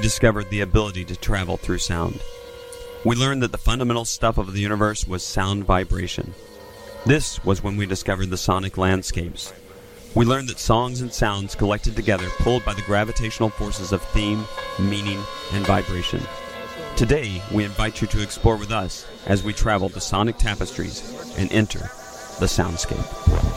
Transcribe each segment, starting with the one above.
we discovered the ability to travel through sound. We learned that the fundamental stuff of the universe was sound vibration. This was when we discovered the sonic landscapes. We learned that songs and sounds collected together pulled by the gravitational forces of theme, meaning, and vibration. Today, we invite you to explore with us as we travel the sonic tapestries and enter the soundscape.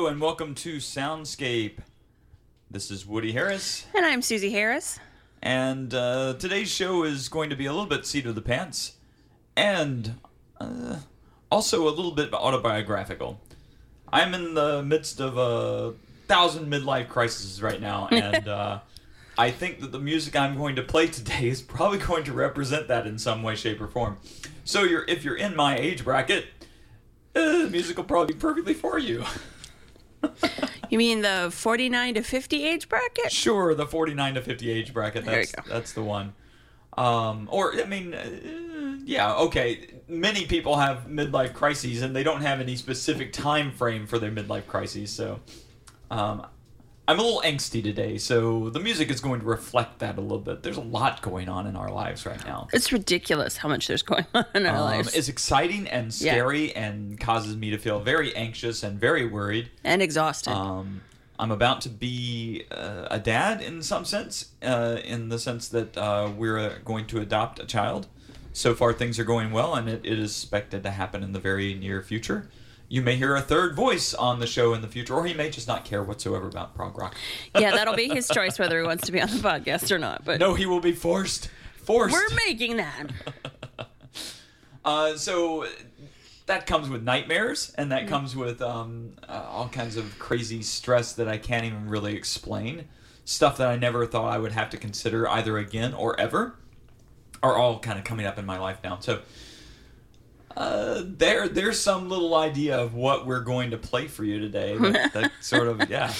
Hello and welcome to Soundscape. This is Woody Harris, And I'm Susie Harris. and uh, today's show is going to be a little bit seat of the pants, and uh, also a little bit autobiographical. I'm in the midst of a thousand midlife crises right now, and uh, I think that the music I'm going to play today is probably going to represent that in some way, shape, or form. So, you're if you're in my age bracket, uh, music will probably be perfectly for you. You mean the 49 to 50 age bracket? Sure, the 49 to 50 age bracket. There you That's go. that's the one. Um, or I mean, uh, yeah, okay. Many people have midlife crises, and they don't have any specific time frame for their midlife crises. So, um, I'm a little angsty today. So the music is going to reflect that a little bit. There's a lot going on in our lives right now. It's ridiculous how much there's going on in our Um, lives. it's exciting and Yeah. scary, and causes me to feel very anxious and very worried. and exhausted. Um, I'm about to be uh, a dad in some sense, uh, in the sense that uh, we're uh, going to adopt a child. So far, things are going well, and it, it is expected to happen in the very near future. You may hear a third voice on the show in the future, or he may just not care whatsoever about prog rock. yeah, that'll be his choice whether he wants to be on the podcast or not. But No, he will be forced. Forced. we're making that. Uh, so that comes with nightmares, and that comes with um, uh, all kinds of crazy stress that I can't even really explain. Stuff that I never thought I would have to consider either again or ever are all kind of coming up in my life now. So uh, there, there's some little idea of what we're going to play for you today. That, that sort of, yeah.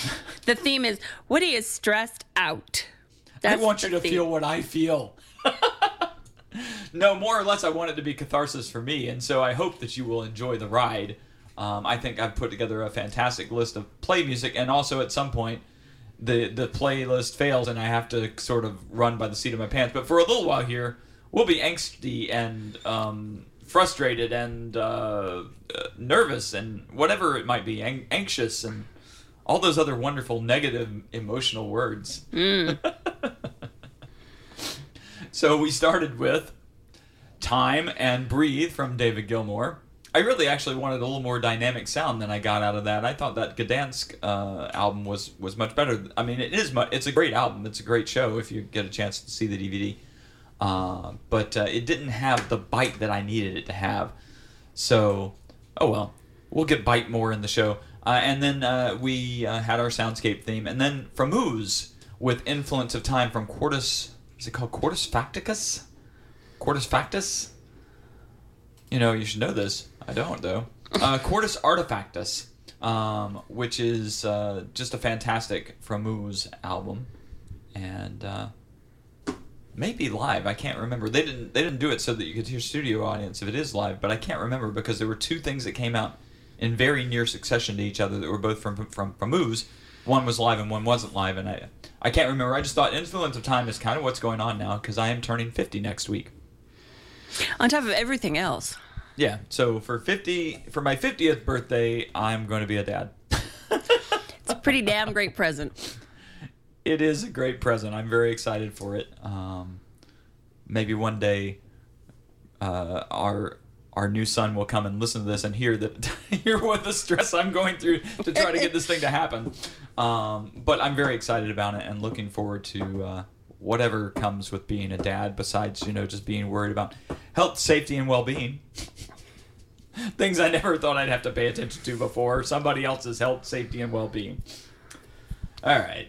The theme is Woody is stressed out. I want you the to theme. feel what I feel. no, more or less, I want it to be catharsis for me, and so I hope that you will enjoy the ride. Um, I think I've put together a fantastic list of play music, and also at some point, the the playlist fails, and I have to sort of run by the seat of my pants. But for a little while here, we'll be angsty and um, frustrated and uh, nervous and whatever it might be, ang- anxious and all those other wonderful negative emotional words. So we started with Time and Breathe from David Gilmour. I really actually wanted a little more dynamic sound than I got out of that. I thought that Gdansk uh, album was was much better. I mean, it is mu- it's a great album. It's a great show if you get a chance to see the DVD. Uh, but uh, it didn't have the bite that I needed it to have. So, oh well, we'll get bite more in the show. Uh, and then uh, we uh, had our soundscape theme, and then Fromuz with Influence of Time from Quartus. Is it called Quartus Facticus? Quartus Factus? You know, you should know this. I don't though. Uh, Quartus Artifactus, um, which is uh, just a fantastic Fromuz album, and uh, maybe live. I can't remember. They didn't they didn't do it so that you could hear studio audience if it is live, but I can't remember because there were two things that came out in very near succession to each other that were both from from Fromuz. One was live and one wasn't live, and I I can't remember. I just thought Influence of Time is kind of what's going on now because I am turning fifty next week. On top of everything else. Yeah, so for fifty for my fiftieth birthday, I'm going to be a dad. It's a pretty damn great present. It is a great present. I'm very excited for it. Um, maybe one day, uh, our our new son will come and listen to this and hear that hear what the stress I'm going through to try to get this thing to happen. Um, but I'm very excited about it and looking forward to uh, whatever comes with being a dad. Besides, you know, just being worried about health, safety, and well being. Things I never thought I'd have to pay attention to before. Somebody else's health, safety, and well being. All right.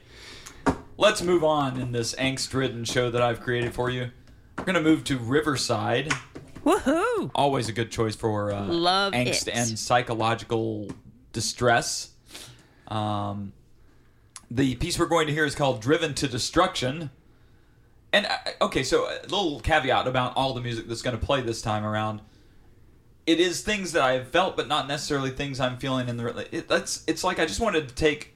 Let's move on in this angst ridden show that I've created for you. We're going to move to Riverside. Woohoo! Always a good choice for uh, Love angst it. and psychological distress. Um, the piece we're going to hear is called Driven to Destruction. And, uh, okay, so a little caveat about all the music that's going to play this time around. It is things that I've felt, but not necessarily things I'm feeling in the. It, that's, it's like I just wanted to take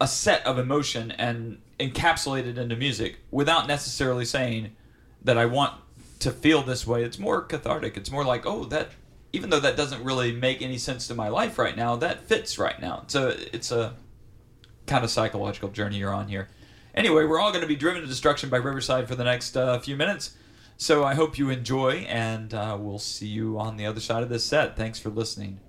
a set of emotion and encapsulate it into music without necessarily saying that I want to feel this way. It's more cathartic. It's more like, oh, that even though that doesn't really make any sense to my life right now, that fits right now. So it's a kind of psychological journey you're on here. Anyway, we're all going to be driven to destruction by Riverside for the next uh, few minutes. So I hope you enjoy, and uh, we'll see you on the other side of this set. Thanks for listening.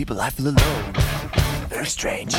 People, I feel alone. Very strange.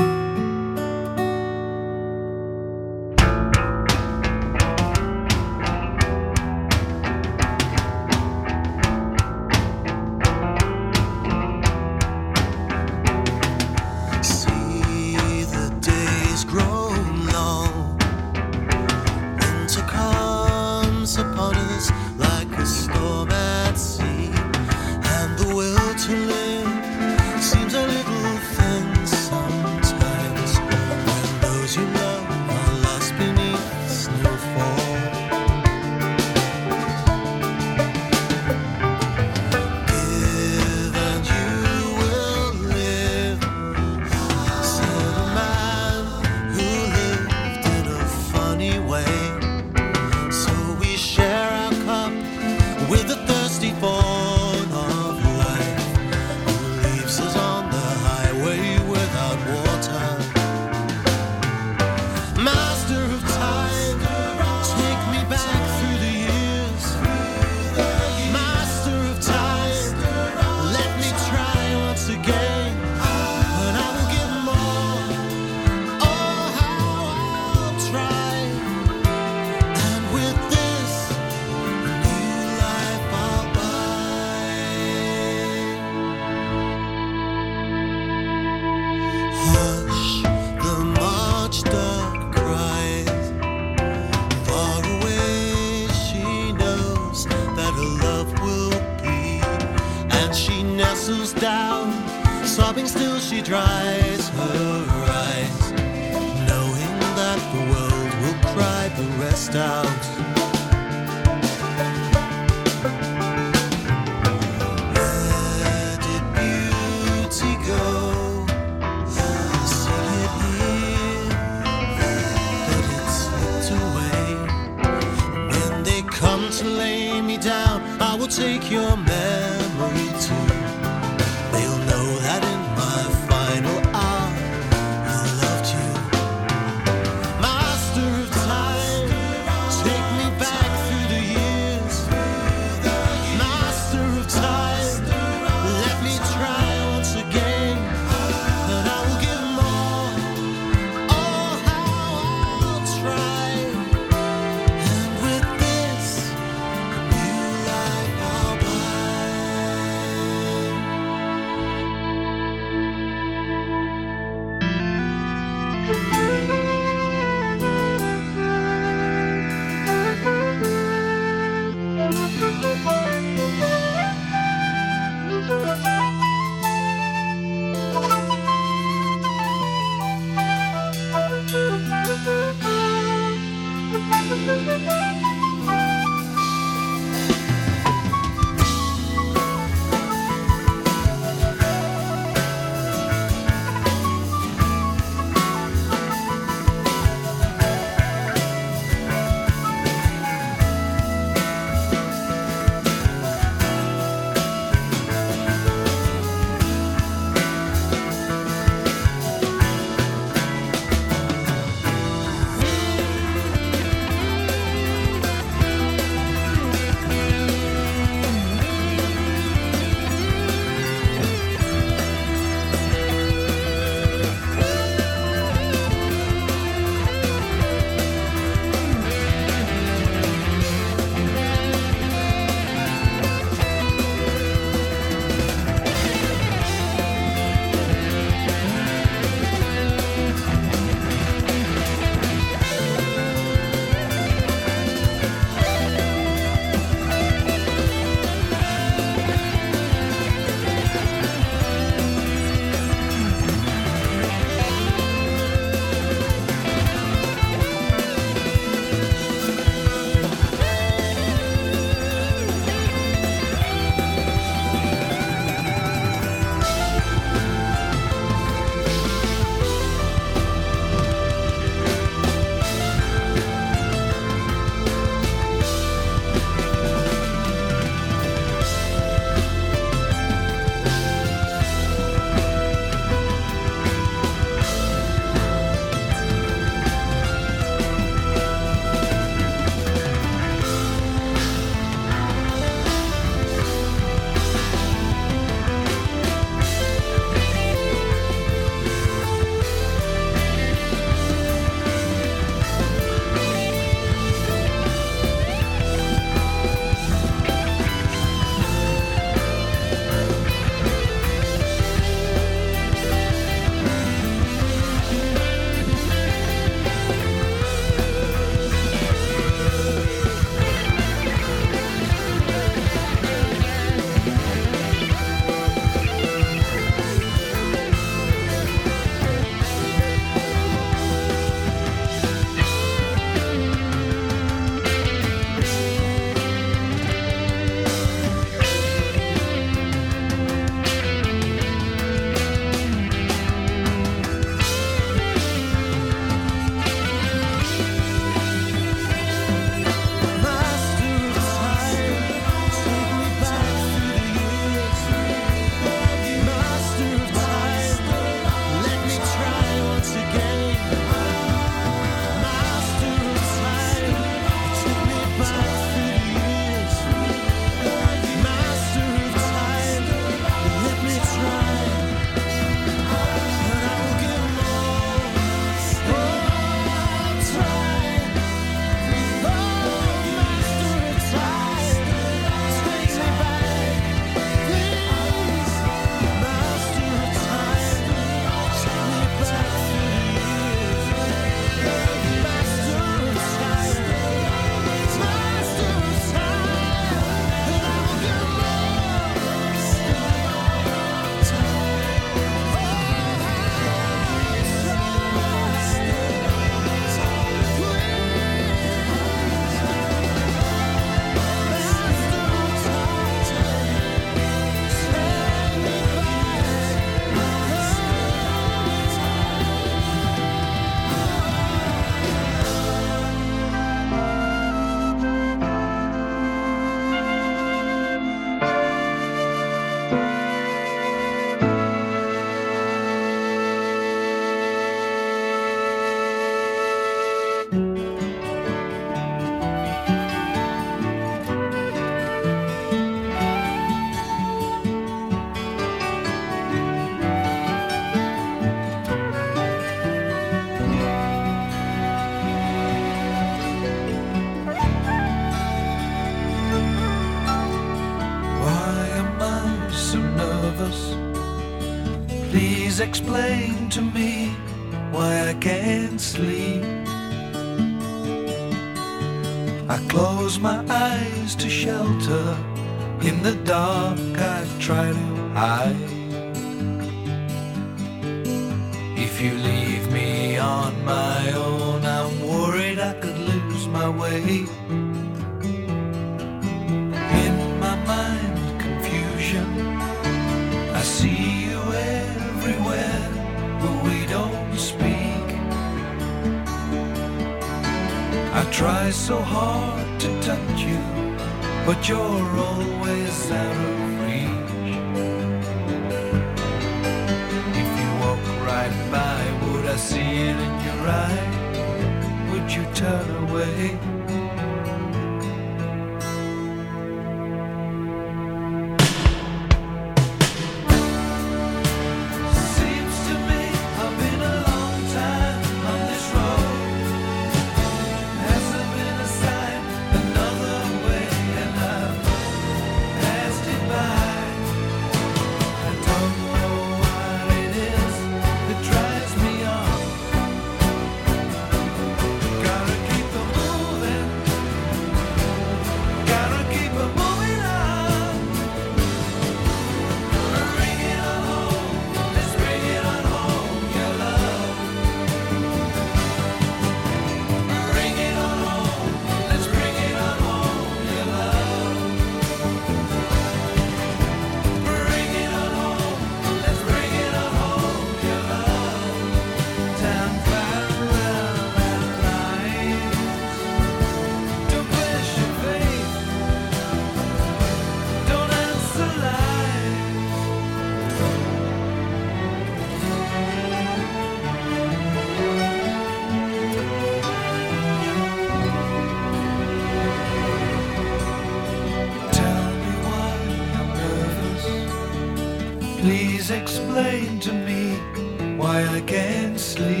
Can't sleep.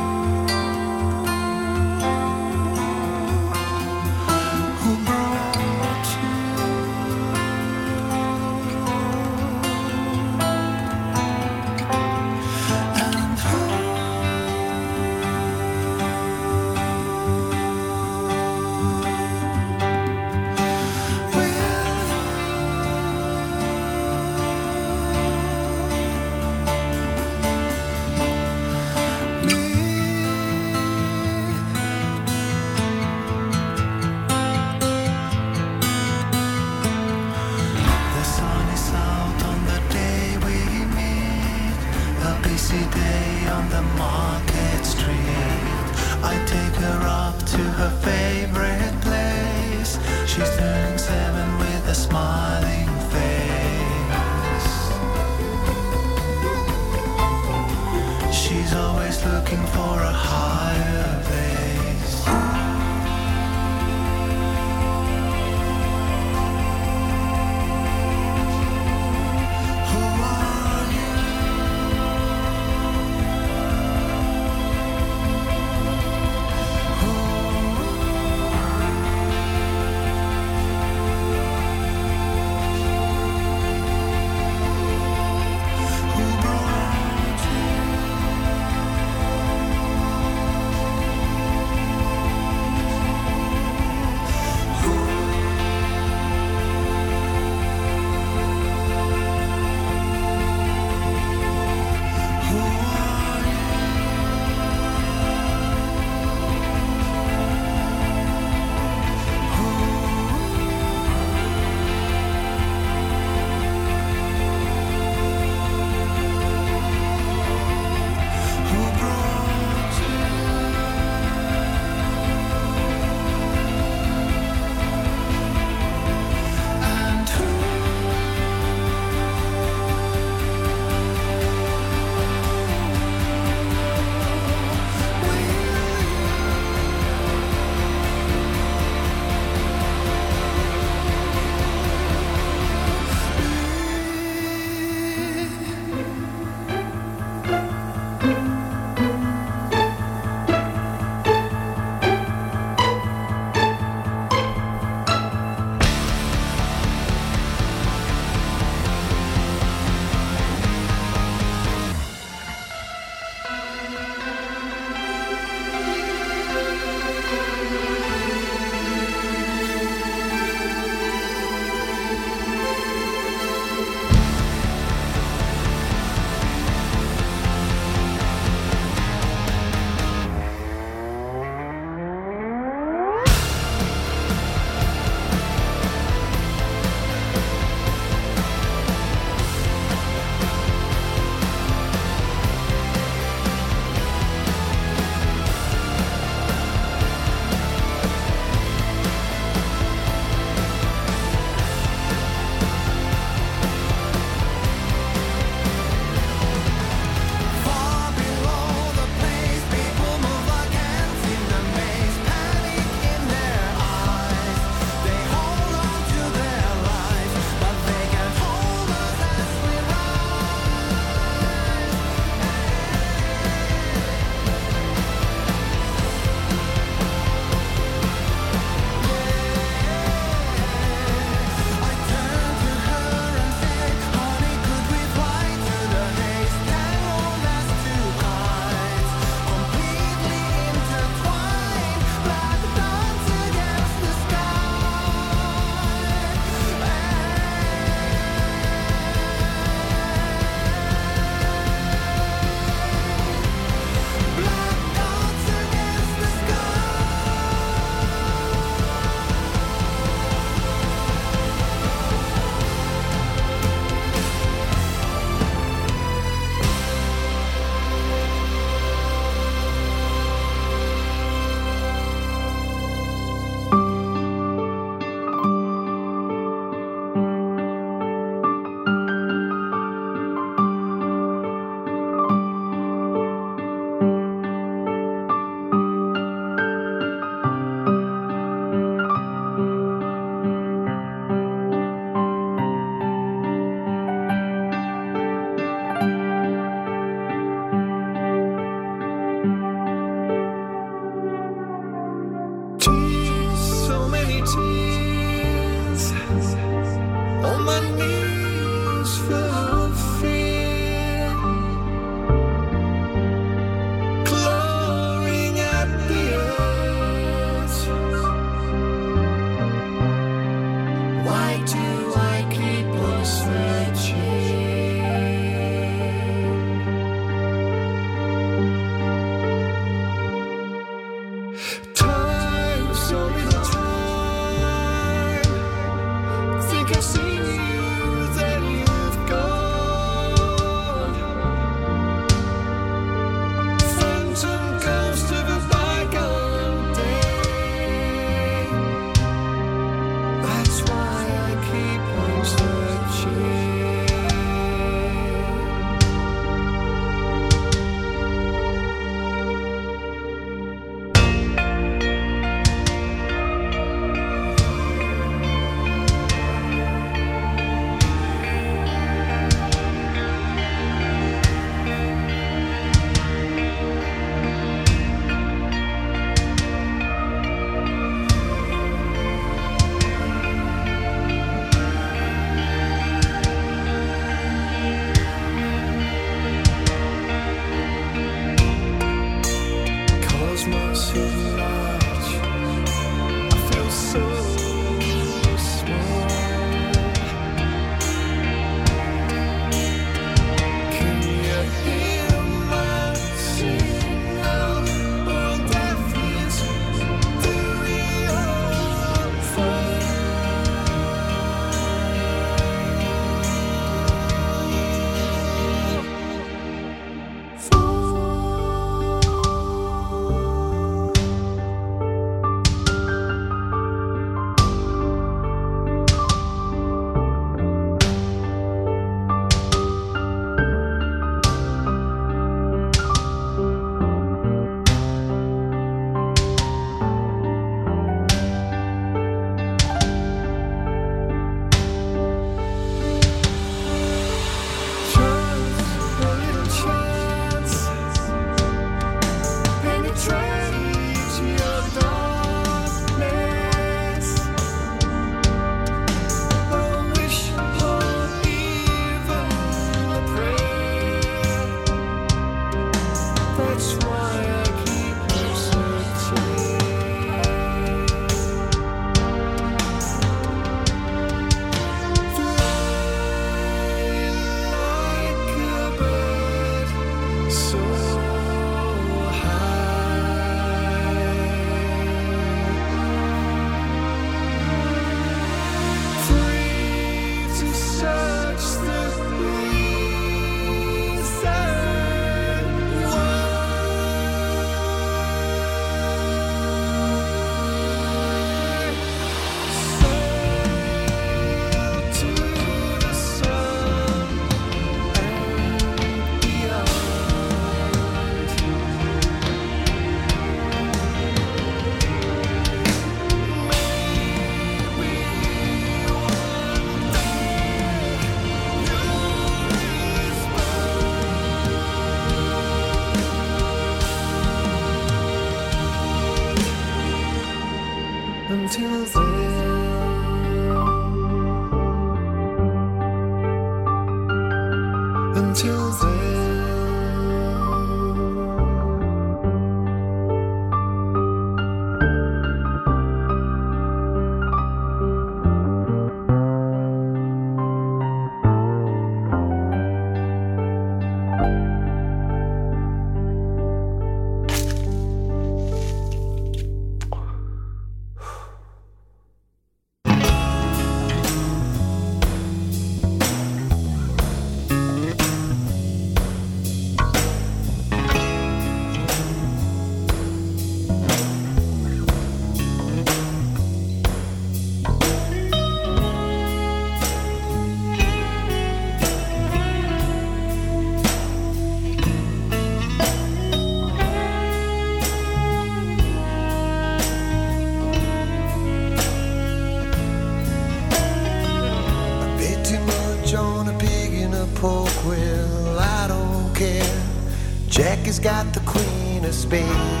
The queen of spades.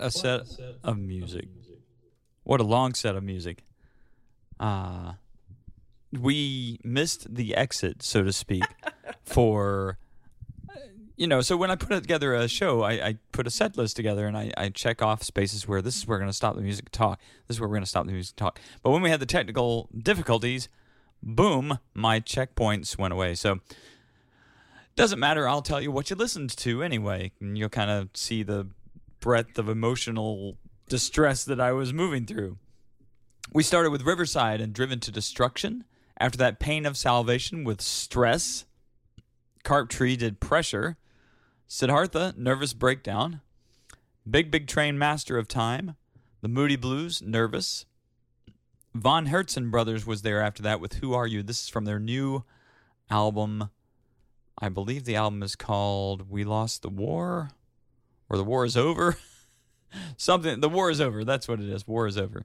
What a set of music. What a long set of music. Uh, we missed the exit, so to speak, for. You know, so when I put together a show, I, I put a set list together and I, I check off spaces where this is where we're going to stop the music talk. This is where we're going to stop the music talk. But when we had the technical difficulties, boom, my checkpoints went away. So doesn't matter. I'll tell you what you listened to anyway. And you'll kind of see the breadth of emotional distress that I was moving through. We started with Riverside and Driven to Destruction. After that, Pain of Salvation with Stress. Carptree did Pressure. Siddhartha, Nervous Breakdown. Big Big Train, Master of Time. The Moody Blues, Nervous. Von Hertzen Brothers was there after that with Who Are You? This is from their new album. I believe the album is called We Lost the War or The War is Over. Something. The War is Over. That's what it is. War is Over.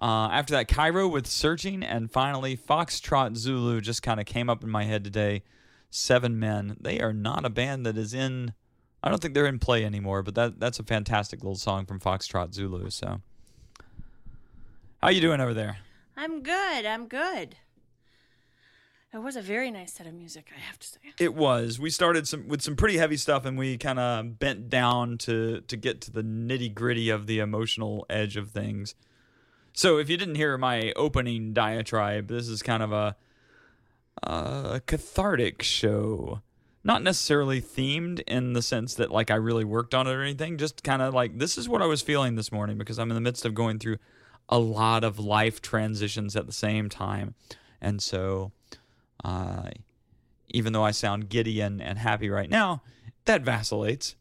Uh, after that, Cairo with Searching. And finally, Foxtrot Zulu just kind of came up in my head today. Seven Men. They are not a band that is in. I don't think they're in play anymore, but that that's a fantastic little song from Foxtrot Zulu. So, how you doing over there? I'm good. I'm good. It was a very nice set of music, I have to say. It was. We started some with some pretty heavy stuff, and we kind of bent down to to get to the nitty gritty of the emotional edge of things. So, if you didn't hear my opening diatribe, this is kind of a a cathartic show. Not necessarily themed in the sense that like I really worked on it or anything. Just kind of like this is what I was feeling this morning because I'm in the midst of going through a lot of life transitions at the same time, and so uh, even though I sound giddy and, and happy right now, that vacillates.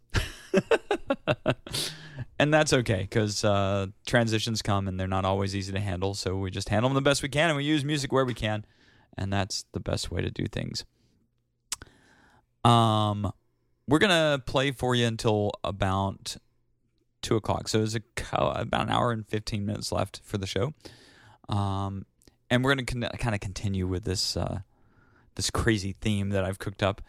and that's okay because uh, transitions come and they're not always easy to handle. So we just handle them the best we can and we use music where we can. And that's the best way to do things. Um, we're going to play for you until about two o'clock. So there's a, about an hour and 15 minutes left for the show. Um, and we're going to con- kind of continue with this. Uh, this crazy theme that I've cooked up,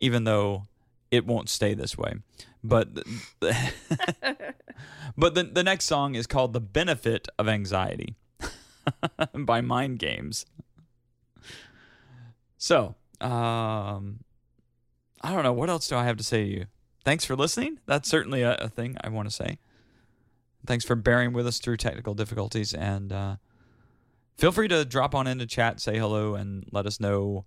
even though it won't stay this way. But the, but the the next song is called "The Benefit of Anxiety" by Mindgames. So, um, I don't know what else do I have to say to you. Thanks for listening. That's certainly a, a thing I want to say. Thanks for bearing with us through technical difficulties, and uh, feel free to drop on into chat, say hello, and let us know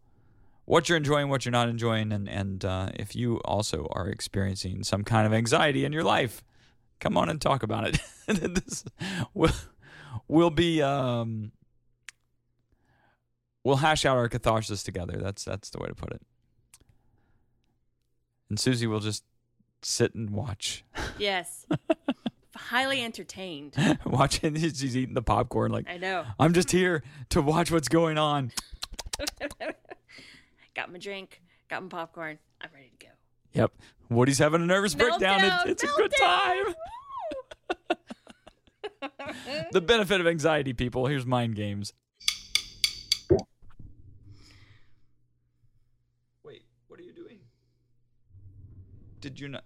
what you're enjoying, what you're not enjoying, and and uh, if you also are experiencing some kind of anxiety in your life, come on and talk about it. this will we'll be um, we'll hash out our catharsis together. That's that's the way to put it. And Susie will just sit and watch, Yes. Highly entertained. watching. She's eating the popcorn like I know. I'm just here to watch what's going on. Got my drink, got my popcorn. I'm ready to go. Yep. Woody's having a nervous breakdown. It- Meltdown, it's a good time. the benefit of anxiety, people. Here's Mindgames. Wait, what are you doing? Did you not?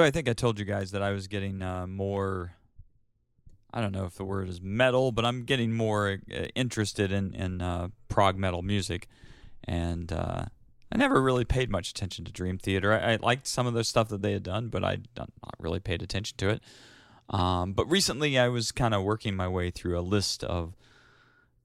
So I think I told you guys that I was getting uh, more. I don't know if the word is metal, but I'm getting more uh, interested in in uh, prog metal music, and uh, I never really paid much attention to Dream Theater. I, I liked some of the stuff that they had done, but I not really paid attention to it. Um, but recently, I was kind of working my way through a list of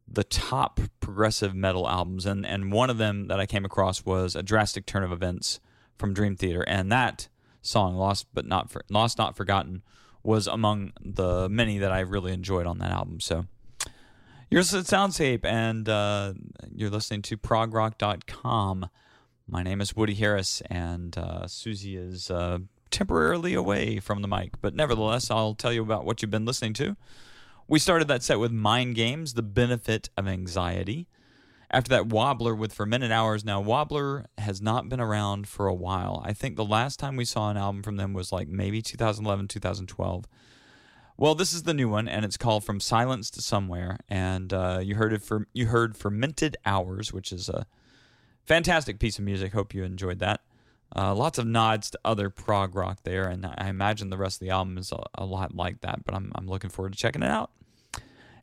the top progressive metal albums, and and one of them that I came across was a drastic turn of events from Dream Theater, and that song, "Lost but Not For- Lost Not Forgotten," was among the many that I really enjoyed on that album. So. You're Soundscape, and uh, you're listening to progrock.com. My name is Woody Harris, and uh, Susie is uh, temporarily away from the mic, but nevertheless, I'll tell you about what you've been listening to. We started that set with Mindgames, The Benefit of Anxiety. After that, Wobbler with Fermented Hours. Now, Wobbler has not been around for a while. I think the last time we saw an album from them was like maybe 2011, 2012. Well, this is the new one, and it's called From Silence to Somewhere. And uh, you heard it for you heard Fermented Hours, which is a fantastic piece of music. Hope you enjoyed that. Uh, lots of nods to other prog rock there, and I imagine the rest of the album is a, a lot like that. But I'm I'm looking forward to checking it out.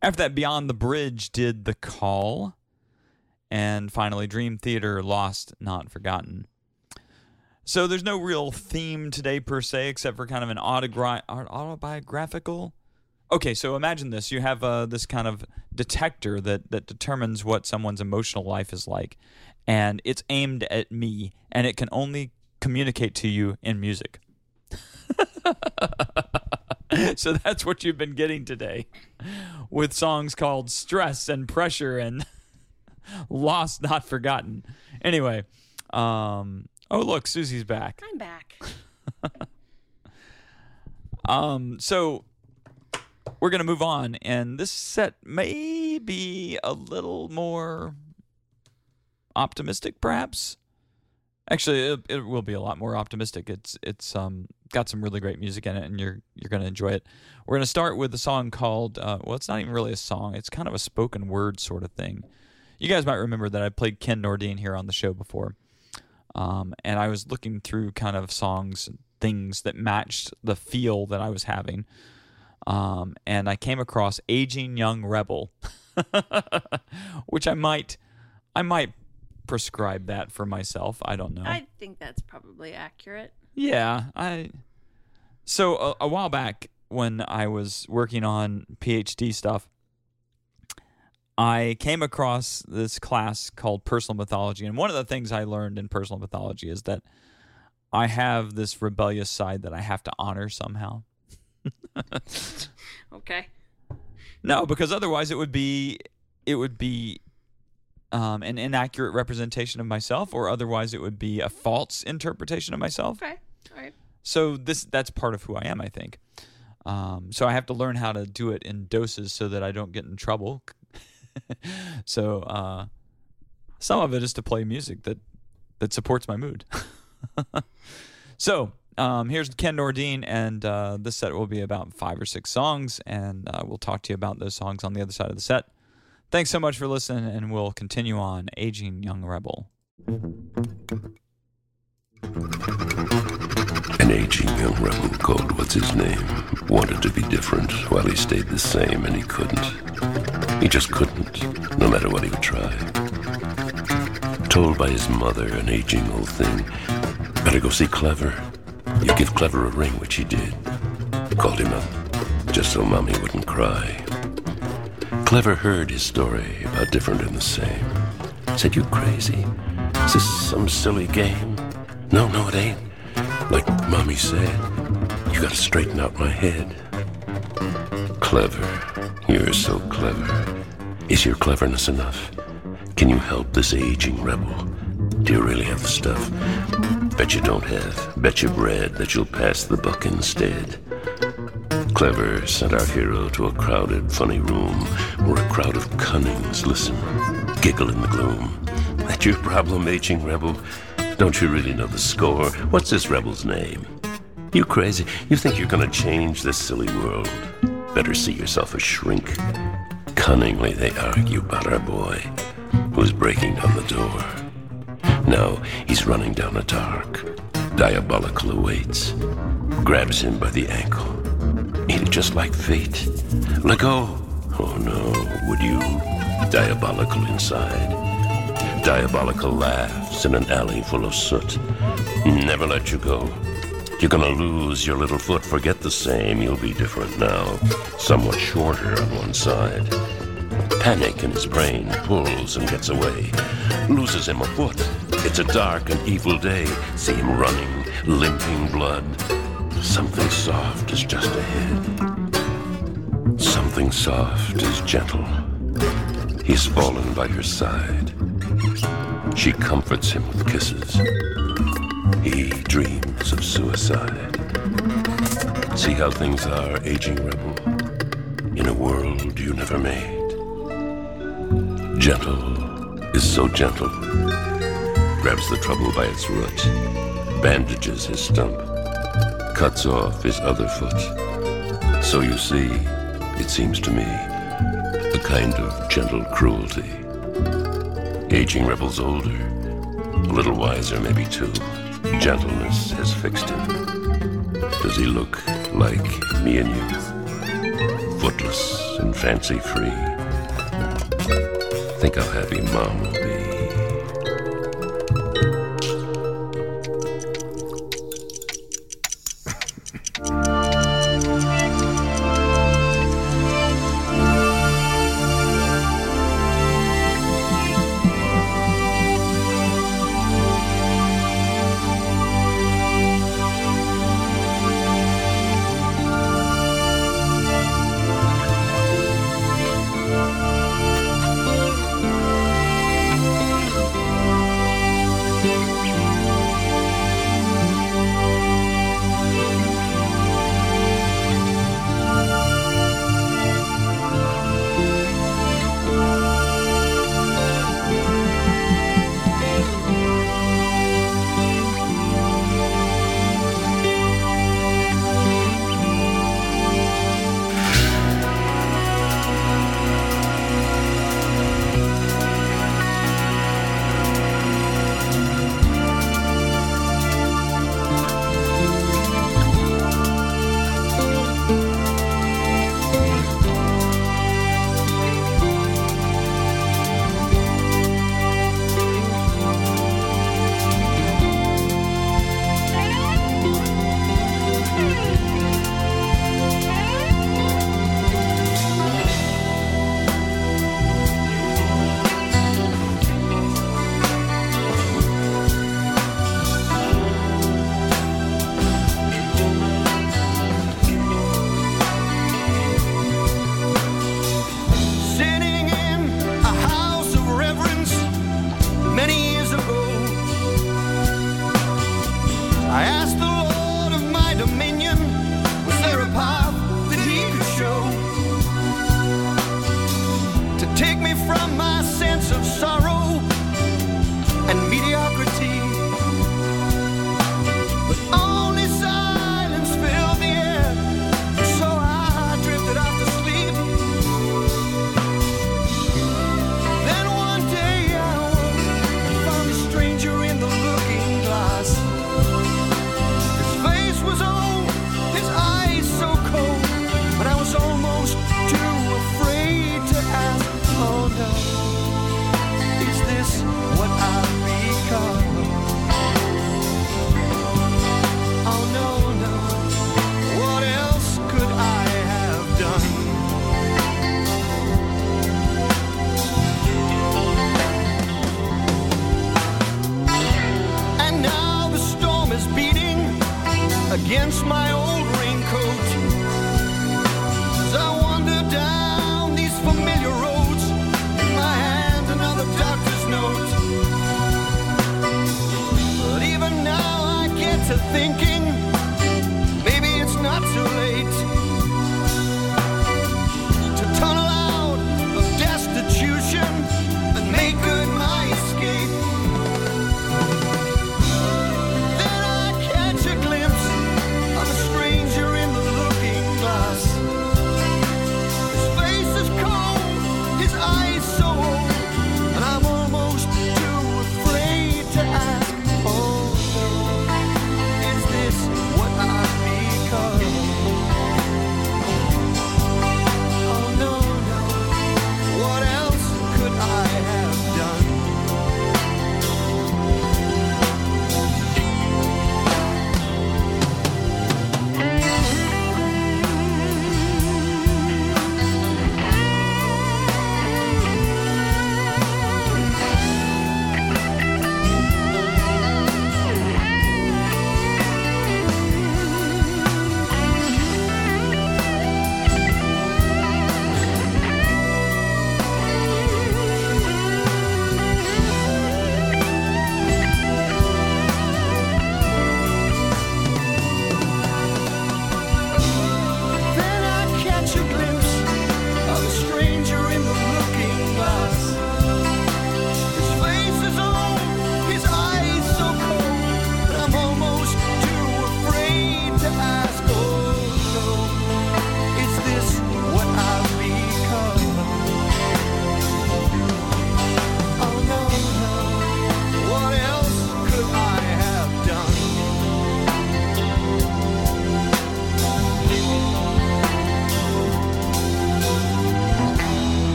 After that, Beyond the Bridge did The Call, and finally, Dream Theater Lost Not Forgotten. So there's no real theme today per se, except for kind of an autobiographical. Okay, so imagine this: you have uh, this kind of detector that that determines what someone's emotional life is like, and it's aimed at me, and it can only communicate to you in music. so that's what you've been getting today, with songs called "Stress" and "Pressure" and "Lost Not Forgotten." Anyway. Um, Oh, look, Susie's back. I'm back. Um, so we're gonna move on, and this set may be a little more optimistic, perhaps. Actually, it, it will be a lot more optimistic. It's it's um got some really great music in it, and you're you're gonna enjoy it. We're gonna start with a song called uh, well, it's not even really a song. It's kind of a spoken word sort of thing. You guys might remember that I played Ken Nordine here on the show before. Um, and I was looking through kind of songs and things that matched the feel that I was having. Um, and I came across Aging Young Rebel, which I might, I might prescribe that for myself. I don't know. I think that's probably accurate. Yeah, I. So a, a while back, when I was working on PhD stuff, I came across this class called personal mythology, and one of the things I learned in personal mythology is that I have this rebellious side that I have to honor somehow. Okay. No, because otherwise it would be it would be um, an inaccurate representation of myself, or otherwise it would be a false interpretation of myself. Okay. All right. So this that's part of who I am, I think. Um, so I have to learn how to do it in doses so that I don't get in trouble. so uh, some of it is to play music that that supports my mood. so um, here's Ken Nordine, and uh, this set will be about five or six songs, and uh, we'll talk to you about those songs on the other side of the set. Thanks so much for listening, and we'll continue on Aging Young Rebel. An aging young rebel called What's His Name wanted to be different while he stayed the same and he couldn't. He just couldn't, no matter what he would try. Told by his mother, an aging old thing, better go see Clever. You give Clever a ring, which he did. Called him up, just so Mommy wouldn't cry. Clever heard his story about different and the same. Said, You crazy? Is this some silly game? No, no, it ain't. Like Mommy said, you gotta straighten out my head. Clever. You're so clever. Is your cleverness enough? Can you help this aging rebel? Do you really have the stuff? Bet you don't have. Bet you bread that you'll pass the buck instead. Clever sent our hero to a crowded, funny room where a crowd of cunnings listen, giggle in the gloom. That your problem, aging rebel? Don't you really know the score? What's this rebel's name? You crazy? You think you're gonna change this silly world? Better see yourself a shrink. Cunningly they argue about our boy, who's breaking down the door. Now he's running down a dark, diabolical awaits. grabs him by the ankle. Ain't it just like fate? Let go. Oh no, would you? Diabolical inside. Diabolical laughs in an alley full of soot. Never let you go. You're gonna lose your little foot. Forget the same. You'll be different now. Somewhat shorter on one side. Panic in his brain pulls and gets away. Loses him a foot. It's a dark and evil day. See him running, limping blood. Something soft is just ahead. Something soft is gentle. He's fallen by her side. She comforts him with kisses. He dreams of suicide. See how things are, aging rebel, in a world you never made. Gentle is so gentle. Grabs the trouble by its root, bandages his stump, cuts off his other foot. So you see, it seems to me, a kind of gentle cruelty. Aging rebels older, a little wiser maybe too. Gentleness has fixed him. Does he look like me and you? Footless and fancy free. Think how happy Mom will be.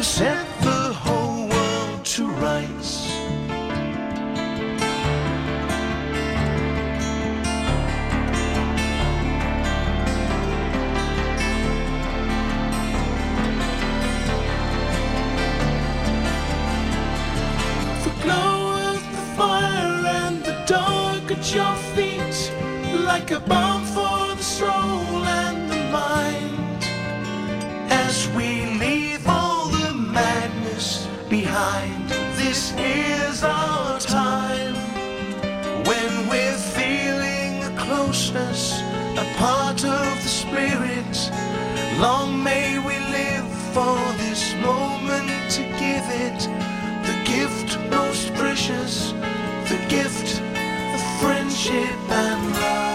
We'll set closeness, a part of the spirit. Long may we live for this moment to give it the gift most precious, the gift of friendship and love.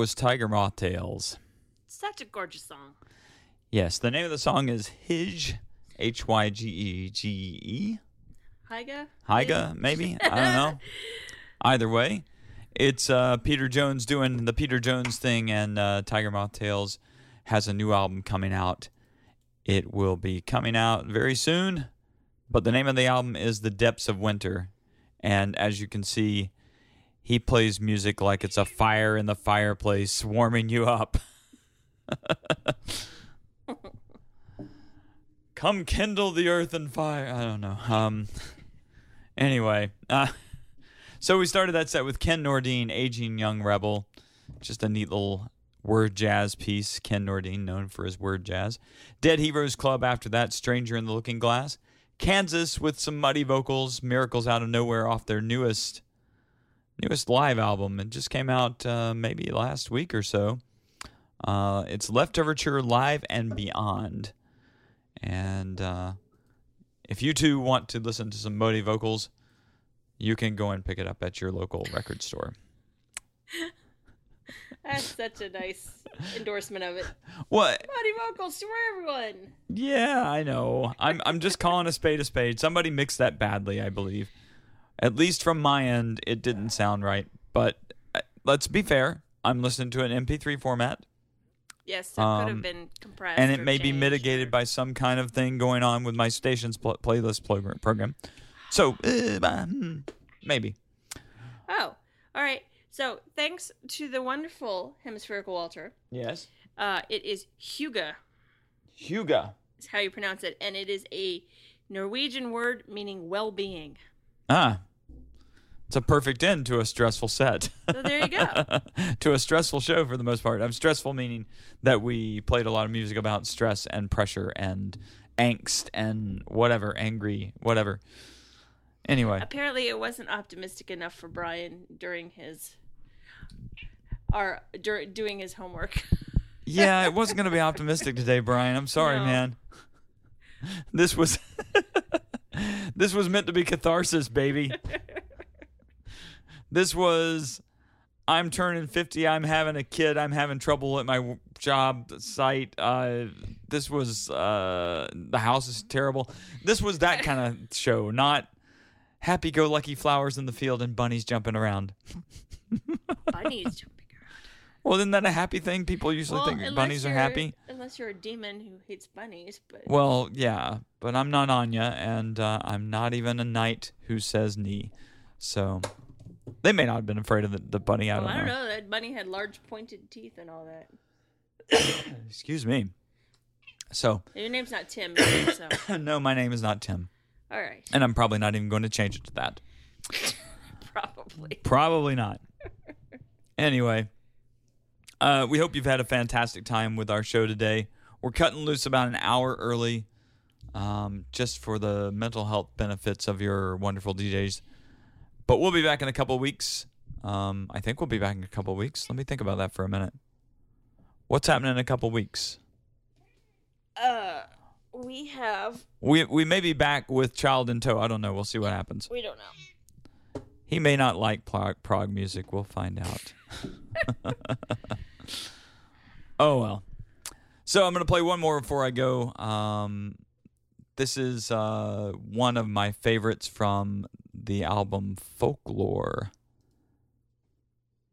Was Tiger Moth Tales. Such a gorgeous song. Yes, the name of the song is Hige, H Y G E G E. Hyga? Hyga, maybe? I don't know. Either way, it's uh, Peter Jones doing the Peter Jones thing, and uh, Tiger Moth Tales has a new album coming out. It will be coming out very soon, but the name of the album is The Depths of Winter. And as you can see, he plays music like it's a fire in the fireplace warming you up. Come kindle the earth and fire. I don't know. Um. Anyway, uh, so we started that set with Ken Nordine, Aging Young Rebel. Just a neat little word jazz piece. Ken Nordine, known for his word jazz. Dead Heroes Club after that, Stranger in the Looking Glass. Kansas with some muddy vocals, Miracles Out of Nowhere off their newest newest live album. It just came out uh, maybe last week or so. Uh, it's Leftoverture Live and Beyond. And uh, if you two want to listen to some Muddy vocals, you can go and pick it up at your local record store. That's such a nice endorsement of it. What? Body vocals to everyone. Yeah, I know. I'm I'm just calling a spade a spade. Somebody mixed that badly, I believe. At least from my end, it didn't sound right. But uh, let's be fair. I'm listening to an MP3 format, Yes, so it could Um, have been compressed. and it may be mitigated or- by some kind of thing going on with my station's pl- playlist plog- program. So uh, hmm, maybe. Oh, all right. So thanks to the wonderful hemispherical Walter. Yes. Uh, it is Huga, Huga. is how you pronounce it, and it is a Norwegian word meaning well-being. Ah. It's a perfect end to a stressful set. So there you go. to a stressful show for the most part. I'm stressful meaning that we played a lot of music about stress and pressure and angst and whatever, angry, whatever. Anyway, Apparently, it wasn't optimistic enough for Brian during his our dur- doing his homework. yeah, it wasn't going to be optimistic today, Brian. I'm sorry, No. man. This was This was meant to be catharsis, baby. This was I'm turning 50, I'm having a kid, I'm having trouble at my job site. Uh, this was uh, the house is terrible. This was that kind of show, not happy go lucky flowers in the field and bunnies jumping around. Bunnies jumping around. Well, isn't that a happy thing? People usually Well, think bunnies are happy. Unless you're a demon who hates bunnies, but Well, yeah, but I'm not Anya, and uh, I'm not even a knight who says Ni. So they may not have been afraid of the, the bunny. I well, don't, I don't know. know. That bunny had large pointed teeth and all that. Excuse me. So, Your name's not Tim, so no, my name is not Tim, all right, and I'm probably not even going to change it to that. probably. Probably not. anyway, uh, we hope you've had a fantastic time with our show today. We're cutting loose about an hour early, um, just for the mental health benefits of your wonderful DJs. But we'll be back in a couple weeks. Um, I think we'll be back in a couple weeks. Let me think about that for a minute. What's happening in a couple weeks? Uh, we have. We we may be back with Child in Tow. I don't know. We'll see what happens. We don't know. He may not like prog, prog music. We'll find out. oh well. So I'm gonna play one more before I go. Um, this is uh, one of my favorites from the album Folklore.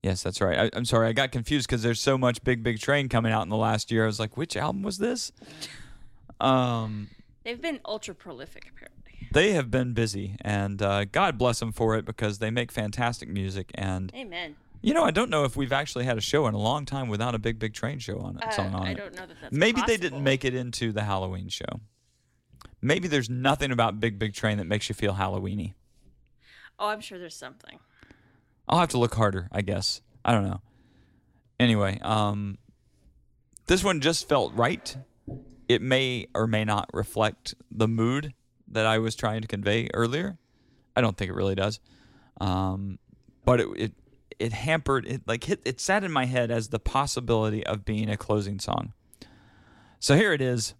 Yes, that's right. I, I'm sorry, I got confused because there's so much Big Big Train coming out in the last year. I was like, which album was this? Um, They've been ultra prolific, apparently. they have been busy, and uh, God bless them for it because they make fantastic music. And Amen. you know, I don't know if we've actually had a show in a long time without a Big Big Train show on it. Uh, song on I it. don't know that that's Maybe they didn't make it into the Halloween show. Maybe there's nothing about Big Big Train that makes you feel Halloweeny. Oh, I'm sure there's something. I'll have to look harder, I guess. I don't know. Anyway, um, this one just felt right. It may or may not reflect the mood that I was trying to convey earlier. I don't think it really does. Um, but it, it it hampered it like hit it sat in my head as the possibility of being a closing song. So here it is.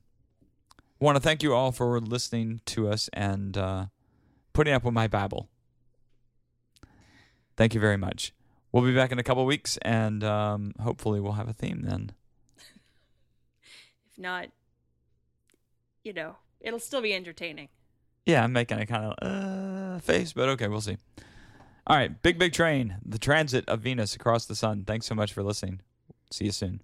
Want to thank you all for listening to us and uh, putting up with my babble. Thank you very much. We'll be back in a couple weeks, and um, hopefully we'll have a theme then. If not, you know, it'll still be entertaining. Yeah, I'm making a kind of uh, face, but okay, we'll see. All right, Big Big Train, the transit of Venus across the sun. Thanks so much for listening. See you soon.